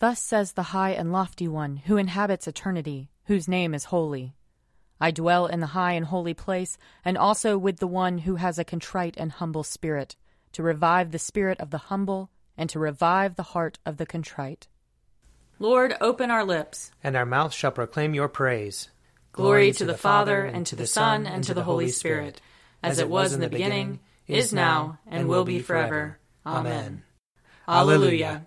Thus says the high and lofty one, who inhabits eternity, whose name is holy. I dwell in the high and holy place, and also with the one who has a contrite and humble spirit, to revive the spirit of the humble, and to revive the heart of the contrite. Lord, open our lips, and our mouth shall proclaim your praise. Glory to the Father, and to the Son, and to the Holy Spirit, as it was in the beginning, is now, and will be forever. Amen. Alleluia.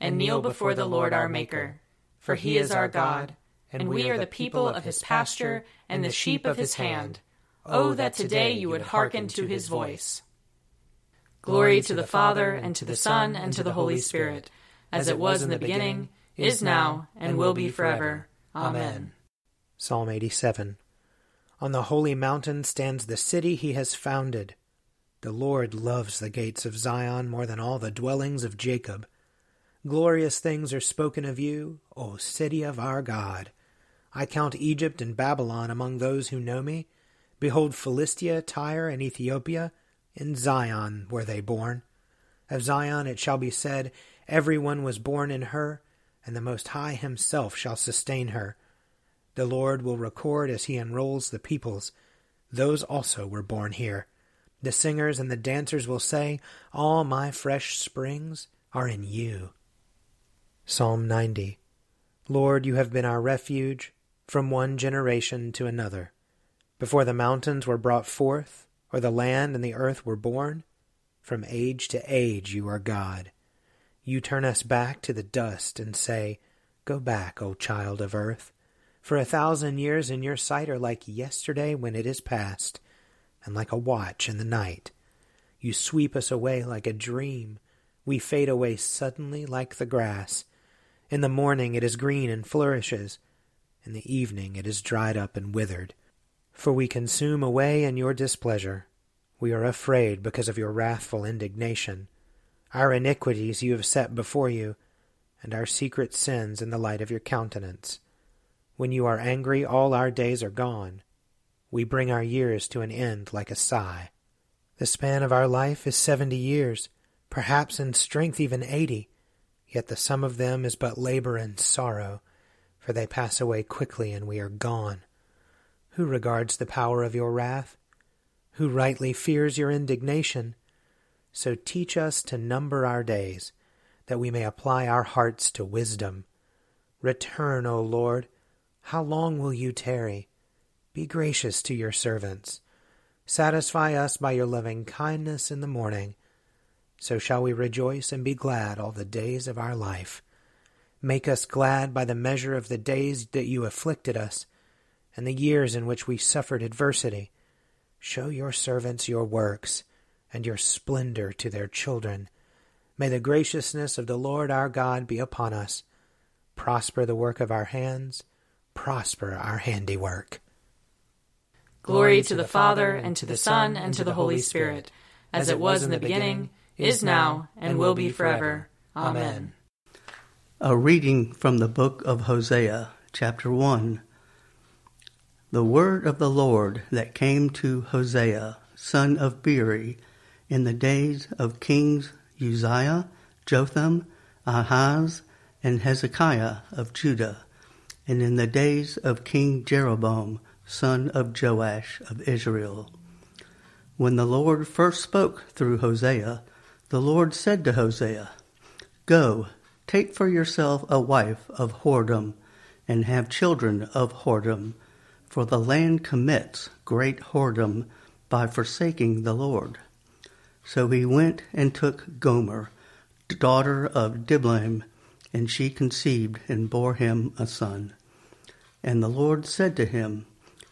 and kneel before the Lord our Maker. For he is our God, and we are the people of his pasture and the sheep of his hand. Oh, that today you would hearken to his voice. Glory to the Father, and to the Son, and to the Holy Spirit, as it was in the beginning, is now, and will be forever. Amen. Psalm 87 On the holy mountain stands the city he has founded. The Lord loves the gates of Zion more than all the dwellings of Jacob. Glorious things are spoken of you, O city of our God. I count Egypt and Babylon among those who know me. Behold, Philistia, Tyre, and Ethiopia, in Zion were they born. Of Zion it shall be said, Every one was born in her, and the Most High himself shall sustain her. The Lord will record as he enrolls the peoples. Those also were born here. The singers and the dancers will say, All my fresh springs are in you. Psalm 90 Lord, you have been our refuge from one generation to another. Before the mountains were brought forth, or the land and the earth were born, from age to age you are God. You turn us back to the dust and say, Go back, O child of earth. For a thousand years in your sight are like yesterday when it is past, and like a watch in the night. You sweep us away like a dream. We fade away suddenly like the grass. In the morning it is green and flourishes. In the evening it is dried up and withered. For we consume away in your displeasure. We are afraid because of your wrathful indignation. Our iniquities you have set before you, and our secret sins in the light of your countenance. When you are angry, all our days are gone. We bring our years to an end like a sigh. The span of our life is seventy years, perhaps in strength even eighty. Yet the sum of them is but labor and sorrow, for they pass away quickly and we are gone. Who regards the power of your wrath? Who rightly fears your indignation? So teach us to number our days, that we may apply our hearts to wisdom. Return, O Lord. How long will you tarry? Be gracious to your servants. Satisfy us by your loving kindness in the morning so shall we rejoice and be glad all the days of our life. Make us glad by the measure of the days that you afflicted us, and the years in which we suffered adversity. Show your servants your works, and your splendor to their children. May the graciousness of the Lord our God be upon us. Prosper the work of our hands, prosper our handiwork. Glory to the Father, and to the Son, and to the Holy Spirit, as it was in the beginning is now, and will be forever. Amen. A reading from the book of Hosea, chapter 1. The word of the Lord that came to Hosea, son of Beeri, in the days of kings Uzziah, Jotham, Ahaz, and Hezekiah of Judah, and in the days of King Jeroboam, son of Joash of Israel. When the Lord first spoke through Hosea, the Lord said to Hosea, Go, take for yourself a wife of whoredom, and have children of whoredom, for the land commits great whoredom by forsaking the Lord. So he went and took Gomer, daughter of Diblaim, and she conceived and bore him a son. And the Lord said to him,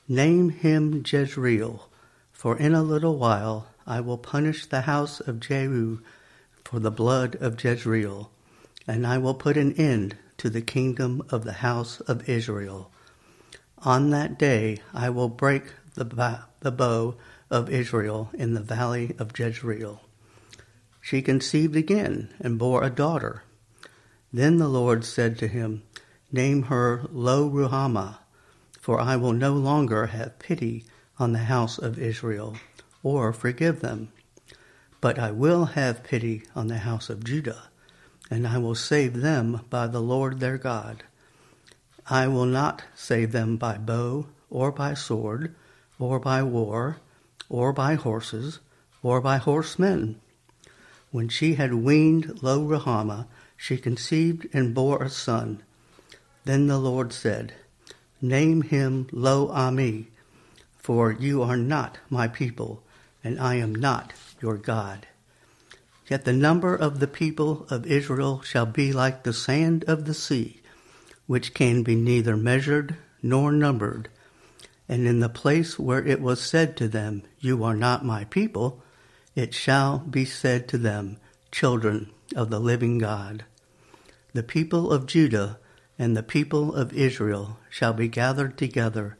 Name him Jezreel, for in a little while I will punish the house of Jehu for the blood of Jezreel, and I will put an end to the kingdom of the house of Israel. On that day I will break the, the bow of Israel in the valley of Jezreel. She conceived again and bore a daughter. Then the Lord said to him, Name her Lo Ruhamah, for I will no longer have pity on the house of Israel, or forgive them. But I will have pity on the house of Judah, and I will save them by the Lord their God. I will not save them by bow, or by sword, or by war, or by horses, or by horsemen. When she had weaned Lo Ruhamah, she conceived and bore a son. Then the Lord said, Name him Lo Ammi, for you are not my people, and I am not your God. Yet the number of the people of Israel shall be like the sand of the sea, which can be neither measured nor numbered. And in the place where it was said to them, You are not my people, it shall be said to them, Children of the living God. The people of Judah and the people of Israel shall be gathered together,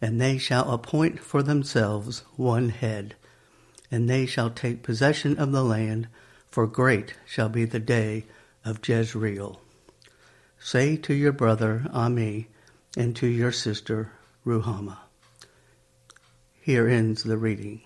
and they shall appoint for themselves one head and they shall take possession of the land, for great shall be the day of Jezreel. Say to your brother Ammi, and to your sister Ruhamah. Here ends the reading.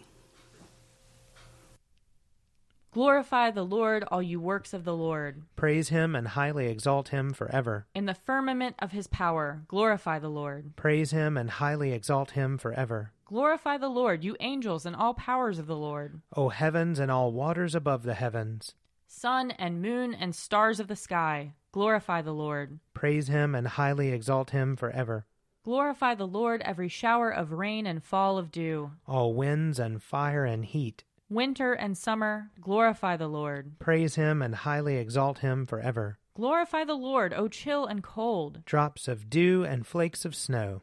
Glorify the Lord, all you works of the Lord. Praise him and highly exalt him forever. In the firmament of his power, glorify the Lord. Praise him and highly exalt him forever. Glorify the Lord, you angels and all powers of the Lord. O heavens and all waters above the heavens. Sun and moon and stars of the sky, glorify the Lord. Praise him and highly exalt him forever. Glorify the Lord, every shower of rain and fall of dew. All winds and fire and heat. Winter and summer, glorify the Lord. Praise him and highly exalt him forever. Glorify the Lord, O chill and cold. Drops of dew and flakes of snow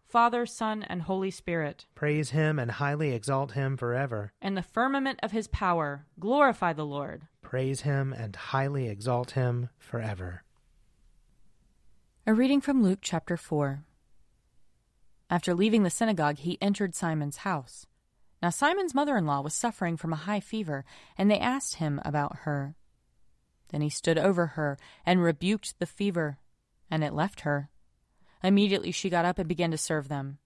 Father, Son, and Holy Spirit. Praise him and highly exalt him forever. In the firmament of his power, glorify the Lord. Praise him and highly exalt him forever. A reading from Luke chapter 4. After leaving the synagogue, he entered Simon's house. Now Simon's mother in law was suffering from a high fever, and they asked him about her. Then he stood over her and rebuked the fever, and it left her Immediately she got up and began to serve them.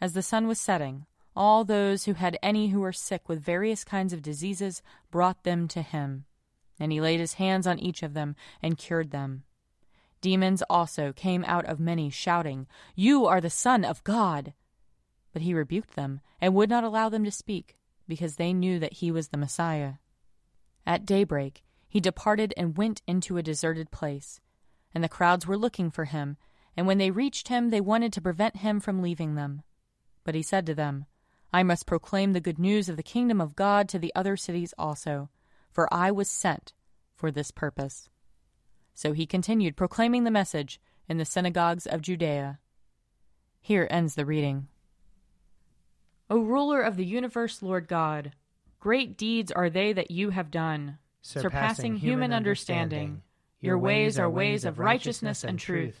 As the sun was setting, all those who had any who were sick with various kinds of diseases brought them to him, and he laid his hands on each of them and cured them. Demons also came out of many, shouting, You are the Son of God! But he rebuked them and would not allow them to speak, because they knew that he was the Messiah. At daybreak, he departed and went into a deserted place, and the crowds were looking for him and when they reached him, they wanted to prevent him from leaving them. But he said to them, I must proclaim the good news of the kingdom of God to the other cities also, for I was sent for this purpose. So he continued proclaiming the message in the synagogues of Judea. Here ends the reading. O ruler of the universe, Lord God, great deeds are they that you have done, surpassing, surpassing human understanding. understanding. Your ways are ways of righteousness and truth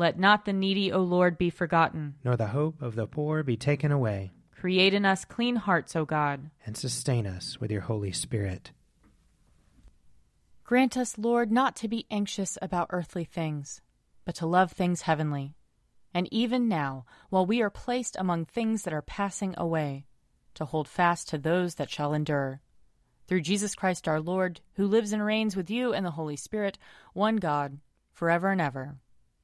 Let not the needy, O Lord, be forgotten, nor the hope of the poor be taken away. Create in us clean hearts, O God, and sustain us with your Holy Spirit. Grant us, Lord, not to be anxious about earthly things, but to love things heavenly. And even now, while we are placed among things that are passing away, to hold fast to those that shall endure through Jesus Christ our Lord, who lives and reigns with you and the Holy Spirit, one God, forever and ever.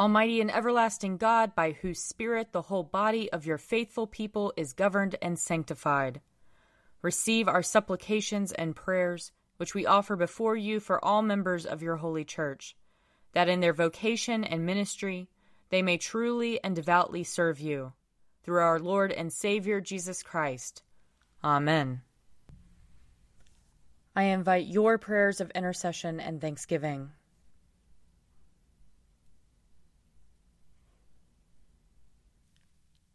Almighty and everlasting God, by whose Spirit the whole body of your faithful people is governed and sanctified, receive our supplications and prayers, which we offer before you for all members of your holy church, that in their vocation and ministry they may truly and devoutly serve you. Through our Lord and Savior Jesus Christ. Amen. I invite your prayers of intercession and thanksgiving.